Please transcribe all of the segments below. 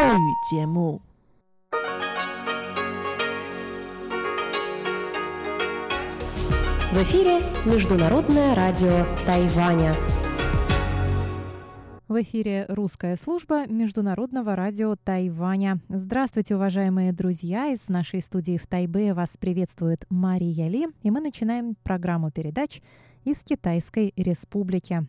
В эфире Международное радио Тайваня. В эфире русская служба Международного радио Тайваня. Здравствуйте, уважаемые друзья! Из нашей студии в Тайбе вас приветствует Мария Ли, и мы начинаем программу передач из Китайской Республики.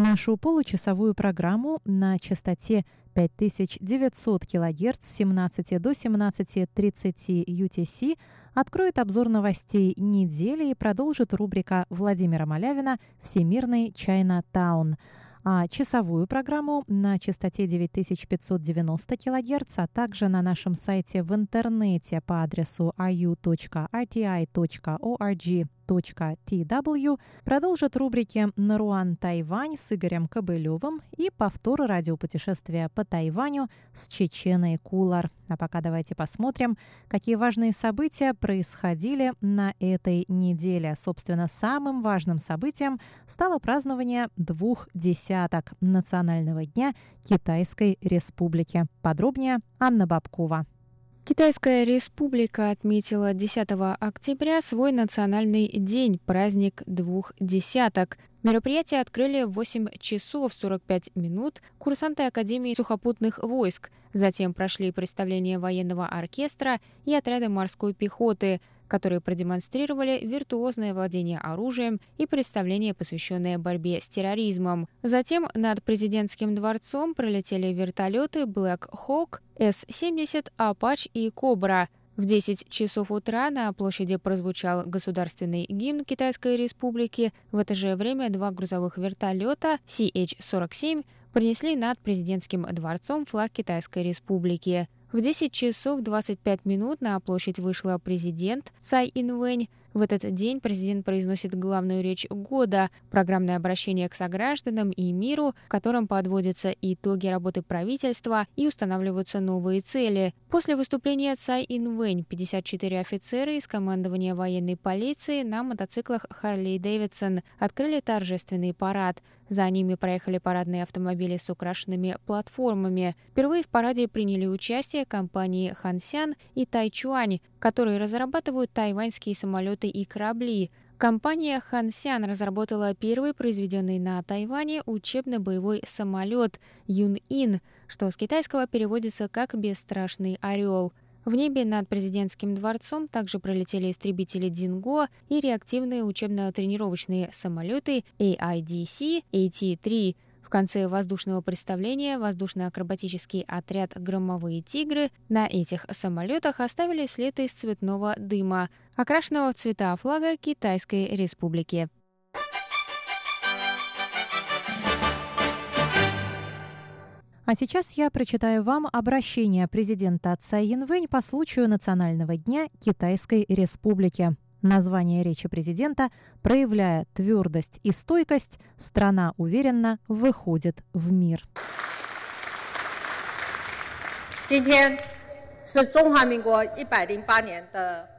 Нашу получасовую программу на частоте 5900 кГц с 17 до 17.30 UTC откроет обзор новостей недели и продолжит рубрика Владимира Малявина «Всемирный Чайна Таун» а часовую программу на частоте 9590 кГц, а также на нашем сайте в интернете по адресу ru.rti.org tw продолжит рубрики «Наруан Тайвань» с Игорем Кобылевым и повтор радиопутешествия по Тайваню с Чеченой Кулар. А пока давайте посмотрим, какие важные события происходили на этой неделе. Собственно, самым важным событием стало празднование двух десяток Национального дня Китайской Республики. Подробнее Анна Бабкова. Китайская республика отметила 10 октября свой национальный день, праздник двух десяток. Мероприятие открыли в 8 часов 45 минут курсанты Академии сухопутных войск. Затем прошли представления военного оркестра и отряда морской пехоты – которые продемонстрировали виртуозное владение оружием и представление, посвященное борьбе с терроризмом. Затем над президентским дворцом пролетели вертолеты Black Hawk, С-70, Apache и Кобра. В 10 часов утра на площади прозвучал государственный гимн Китайской Республики. В это же время два грузовых вертолета CH-47 принесли над президентским дворцом флаг Китайской Республики. В 10 часов 25 минут на площадь вышла президент Цай Инвэнь. В этот день президент произносит главную речь года – программное обращение к согражданам и миру, в котором подводятся итоги работы правительства и устанавливаются новые цели. После выступления Цай Инвэнь 54 офицера из командования военной полиции на мотоциклах Харли Дэвидсон открыли торжественный парад. За ними проехали парадные автомобили с украшенными платформами. Впервые в параде приняли участие компании Хансян и Тайчуань, которые разрабатывают тайваньские самолеты и корабли. Компания Хансян разработала первый произведенный на Тайване учебно-боевой самолет Юн-Ин, что с китайского переводится как «бесстрашный орел». В небе над президентским дворцом также пролетели истребители «Динго» и реактивные учебно-тренировочные самолеты AIDC AT-3. В конце воздушного представления воздушно-акробатический отряд «Громовые тигры» на этих самолетах оставили след из цветного дыма, окрашенного в цвета флага Китайской Республики. А сейчас я прочитаю вам обращение президента Цай Янвэнь по случаю Национального дня Китайской Республики. Название речи президента, проявляя твердость и стойкость, страна уверенно выходит в мир. 今天是中华民国一百零八年的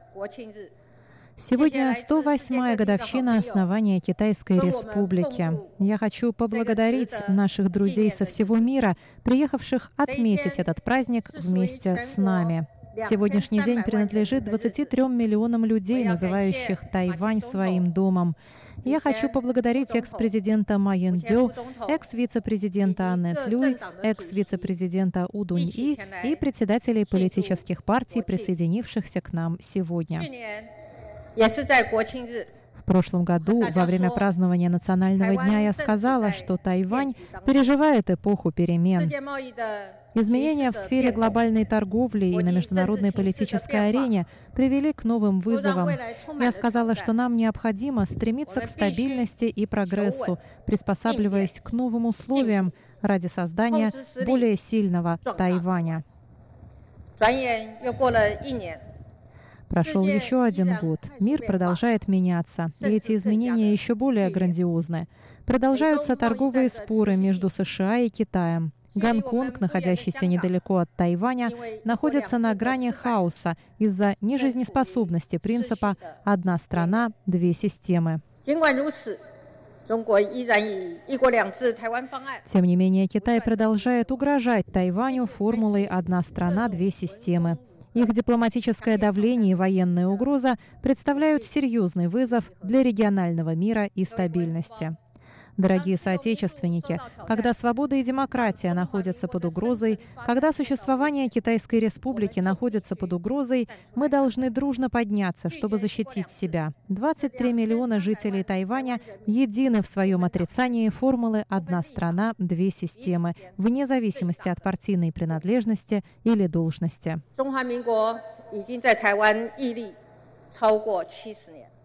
国庆日。 Сегодня 108-я годовщина основания Китайской Республики. Я хочу поблагодарить наших друзей со всего мира, приехавших отметить этот праздник вместе с нами. Сегодняшний день принадлежит 23 миллионам людей, называющих Тайвань своим домом. Я хочу поблагодарить экс-президента Ма Дю, экс-вице-президента Аннет Люй, экс-вице-президента У Дунь И и председателей политических партий, присоединившихся к нам сегодня. В прошлом году, во время празднования Национального дня, я сказала, что Тайвань переживает эпоху перемен. Изменения в сфере глобальной торговли и на международной политической арене привели к новым вызовам. Я сказала, что нам необходимо стремиться к стабильности и прогрессу, приспосабливаясь к новым условиям ради создания более сильного Тайваня. Прошел еще один год. Мир продолжает меняться, и эти изменения еще более грандиозны. Продолжаются торговые споры между США и Китаем. Гонконг, находящийся недалеко от Тайваня, находится на грани хаоса из-за нежизнеспособности принципа «одна страна, две системы». Тем не менее, Китай продолжает угрожать Тайваню формулой «одна страна, две системы». Их дипломатическое давление и военная угроза представляют серьезный вызов для регионального мира и стабильности. Дорогие соотечественники, когда свобода и демократия находятся под угрозой, когда существование Китайской Республики находится под угрозой, мы должны дружно подняться, чтобы защитить себя. 23 миллиона жителей Тайваня едины в своем отрицании формулы «одна страна, две системы», вне зависимости от партийной принадлежности или должности.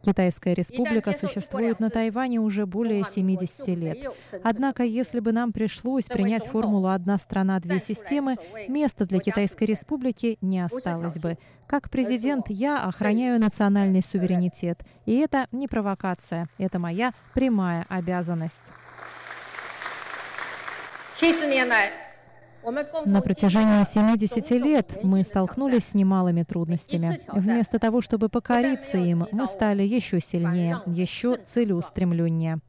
Китайская республика существует на Тайване уже более 70 лет. Однако, если бы нам пришлось принять формулу «одна страна, две системы», места для Китайской республики не осталось бы. Как президент я охраняю национальный суверенитет. И это не провокация, это моя прямая обязанность. На протяжении 70 лет мы столкнулись с немалыми трудностями. Вместо того, чтобы покориться им, мы стали еще сильнее, еще целеустремленнее.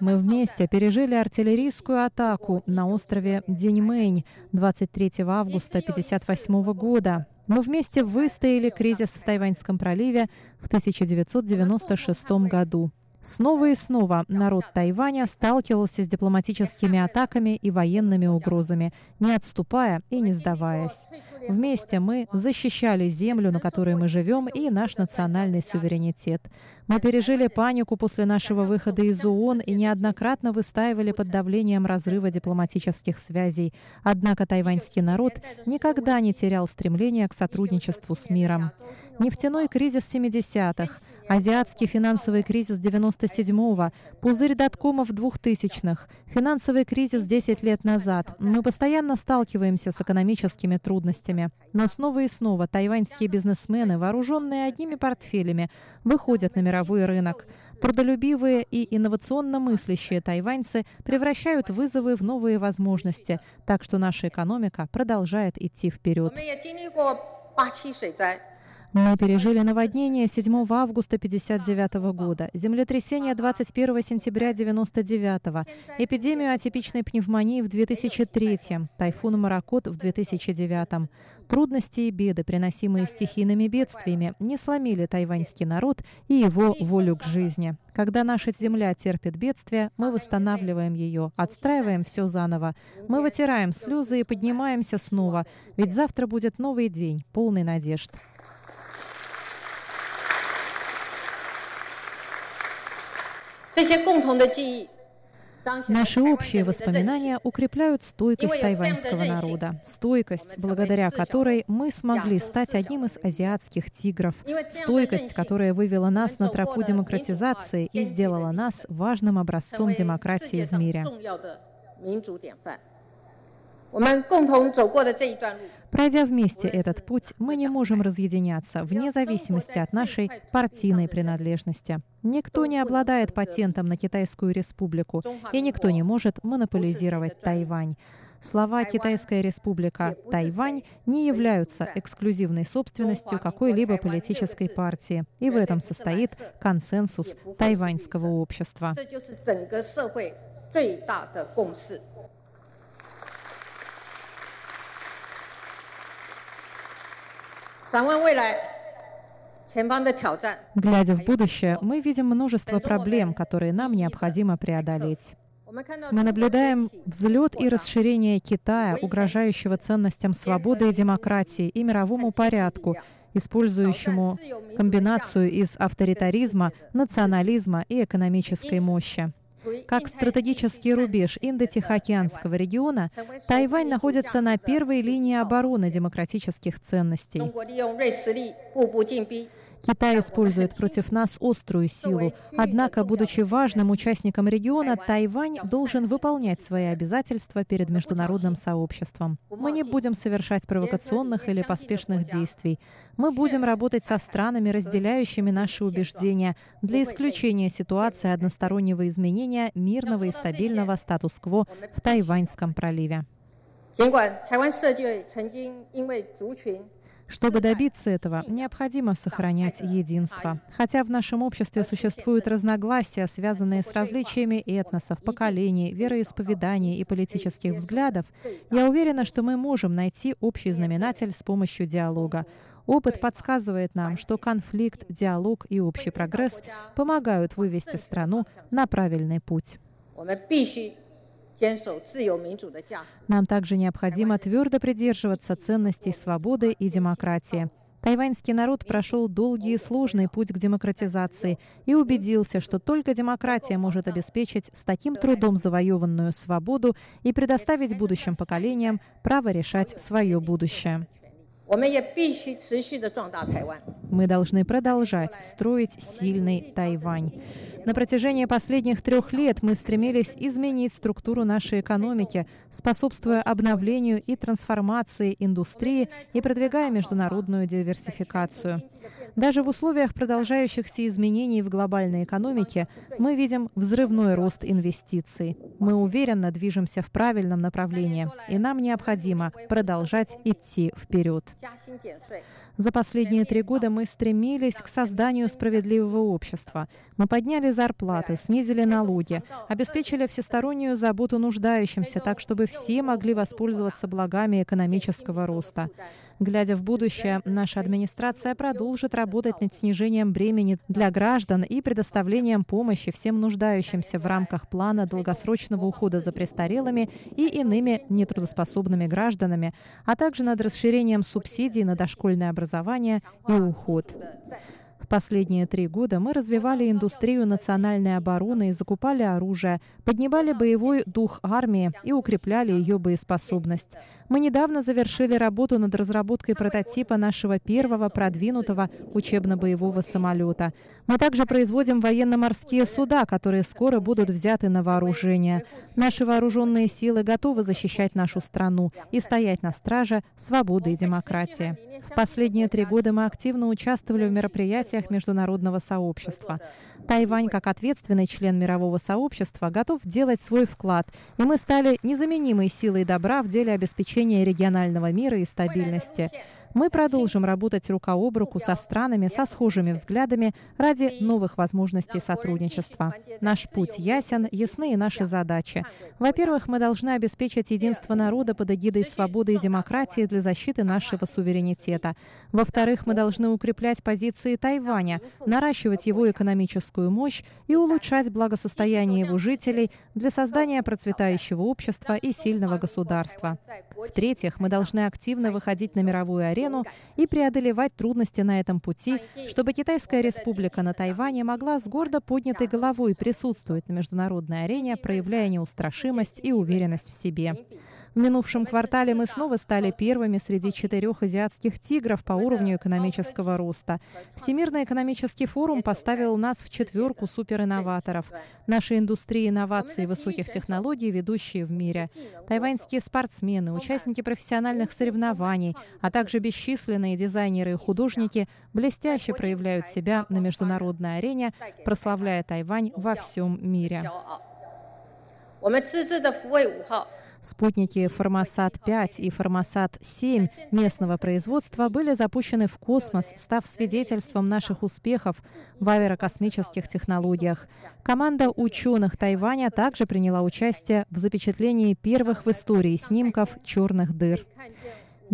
Мы вместе пережили артиллерийскую атаку на острове Деньмэнь 23 августа 1958 года. Мы вместе выстояли кризис в Тайваньском проливе в 1996 году. Снова и снова народ Тайваня сталкивался с дипломатическими атаками и военными угрозами, не отступая и не сдаваясь. Вместе мы защищали землю, на которой мы живем, и наш национальный суверенитет. Мы пережили панику после нашего выхода из ООН и неоднократно выстаивали под давлением разрыва дипломатических связей. Однако тайваньский народ никогда не терял стремления к сотрудничеству с миром. Нефтяной кризис 70-х — Азиатский финансовый кризис 97-го, пузырь доткомов 2000-х, финансовый кризис 10 лет назад. Мы постоянно сталкиваемся с экономическими трудностями. Но снова и снова тайваньские бизнесмены, вооруженные одними портфелями, выходят на мировой рынок. Трудолюбивые и инновационно мыслящие тайваньцы превращают вызовы в новые возможности, так что наша экономика продолжает идти вперед. Мы пережили наводнение 7 августа 1959 года, землетрясение 21 сентября 1999, эпидемию атипичной пневмонии в 2003, тайфун Маракот в 2009. Трудности и беды, приносимые стихийными бедствиями, не сломили тайваньский народ и его волю к жизни. Когда наша земля терпит бедствие, мы восстанавливаем ее, отстраиваем все заново. Мы вытираем слезы и поднимаемся снова, ведь завтра будет новый день, полный надежд. Наши общие воспоминания укрепляют стойкость тайваньского народа. Стойкость, благодаря которой мы смогли стать одним из азиатских тигров. Стойкость, которая вывела нас на тропу демократизации и сделала нас важным образцом демократии в мире. Пройдя вместе этот путь, мы не можем разъединяться, вне зависимости от нашей партийной принадлежности. Никто не обладает патентом на Китайскую республику, и никто не может монополизировать Тайвань. Слова «Китайская республика Тайвань» не являются эксклюзивной собственностью какой-либо политической партии, и в этом состоит консенсус тайваньского общества. 展望未来 ，Глядя в будущее, мы видим множество проблем, которые нам необходимо преодолеть. Мы наблюдаем взлет и расширение Китая, угрожающего ценностям свободы и демократии и мировому порядку, использующему комбинацию из авторитаризма, национализма и экономической мощи. Как стратегический рубеж Индо-Тихоокеанского региона, Тайвань находится на первой линии обороны демократических ценностей. Китай использует против нас острую силу. Однако, будучи важным участником региона, Тайвань должен выполнять свои обязательства перед международным сообществом. Мы не будем совершать провокационных или поспешных действий. Мы будем работать со странами, разделяющими наши убеждения, для исключения ситуации одностороннего изменения мирного и стабильного статус-кво в Тайваньском проливе. Чтобы добиться этого, необходимо сохранять единство. Хотя в нашем обществе существуют разногласия, связанные с различиями этносов, поколений, вероисповеданий и политических взглядов, я уверена, что мы можем найти общий знаменатель с помощью диалога. Опыт подсказывает нам, что конфликт, диалог и общий прогресс помогают вывести страну на правильный путь. Нам также необходимо твердо придерживаться ценностей свободы и демократии. Тайваньский народ прошел долгий и сложный путь к демократизации и убедился, что только демократия может обеспечить с таким трудом завоеванную свободу и предоставить будущим поколениям право решать свое будущее. Мы должны продолжать строить сильный Тайвань. На протяжении последних трех лет мы стремились изменить структуру нашей экономики, способствуя обновлению и трансформации индустрии и продвигая международную диверсификацию. Даже в условиях продолжающихся изменений в глобальной экономике мы видим взрывной рост инвестиций. Мы уверенно движемся в правильном направлении, и нам необходимо продолжать идти вперед. За последние три года мы стремились к созданию справедливого общества. Мы подняли зарплаты, снизили налоги, обеспечили всестороннюю заботу нуждающимся, так чтобы все могли воспользоваться благами экономического роста. Глядя в будущее, наша администрация продолжит работать над снижением бремени для граждан и предоставлением помощи всем нуждающимся в рамках плана долгосрочного ухода за престарелыми и иными нетрудоспособными гражданами, а также над расширением субсидий на дошкольное образование и уход последние три года мы развивали индустрию национальной обороны и закупали оружие, поднимали боевой дух армии и укрепляли ее боеспособность. Мы недавно завершили работу над разработкой прототипа нашего первого продвинутого учебно-боевого самолета. Мы также производим военно-морские суда, которые скоро будут взяты на вооружение. Наши вооруженные силы готовы защищать нашу страну и стоять на страже свободы и демократии. В последние три года мы активно участвовали в мероприятиях мероприятиях международного сообщества. Тайвань, как ответственный член мирового сообщества, готов делать свой вклад, и мы стали незаменимой силой добра в деле обеспечения регионального мира и стабильности. Мы продолжим работать рука об руку со странами со схожими взглядами ради новых возможностей сотрудничества. Наш путь ясен, ясны и наши задачи. Во-первых, мы должны обеспечить единство народа под эгидой свободы и демократии для защиты нашего суверенитета. Во-вторых, мы должны укреплять позиции Тайваня, наращивать его экономическую мощь и улучшать благосостояние его жителей для создания процветающего общества и сильного государства. В-третьих, мы должны активно выходить на мировую арену арену и преодолевать трудности на этом пути, чтобы Китайская республика на Тайване могла с гордо поднятой головой присутствовать на международной арене, проявляя неустрашимость и уверенность в себе. В минувшем квартале мы снова стали первыми среди четырех азиатских тигров по уровню экономического роста. Всемирный экономический форум поставил нас в четверку суперинноваторов. Наши индустрии инноваций и высоких технологий ведущие в мире. Тайваньские спортсмены, участники профессиональных соревнований, а также бесчисленные дизайнеры и художники блестяще проявляют себя на международной арене, прославляя Тайвань во всем мире. Спутники Формосат-5 и Формосат-7 местного производства были запущены в космос, став свидетельством наших успехов в аэрокосмических технологиях. Команда ученых Тайваня также приняла участие в запечатлении первых в истории снимков черных дыр.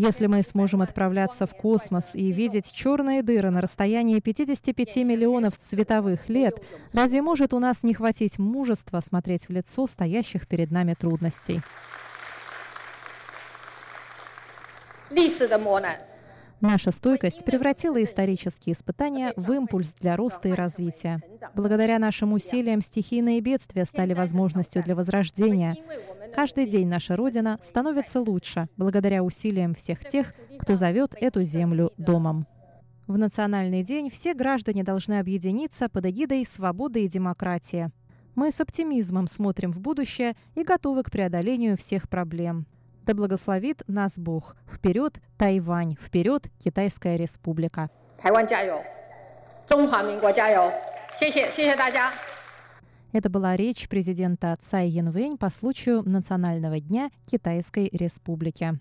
Если мы сможем отправляться в космос и видеть черные дыры на расстоянии 55 миллионов световых лет, разве может у нас не хватить мужества смотреть в лицо стоящих перед нами трудностей? Наша стойкость превратила исторические испытания в импульс для роста и развития. Благодаря нашим усилиям стихийные бедствия стали возможностью для возрождения. Каждый день наша Родина становится лучше благодаря усилиям всех тех, кто зовет эту землю домом. В Национальный день все граждане должны объединиться под эгидой свободы и демократии. Мы с оптимизмом смотрим в будущее и готовы к преодолению всех проблем. Да благословит нас Бог. Вперед, Тайвань! Вперед, Китайская Республика! Тайвань, Это была речь президента Цай Янвэнь по случаю Национального дня Китайской Республики.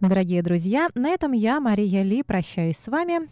Дорогие друзья, на этом я, Мария Ли, прощаюсь с вами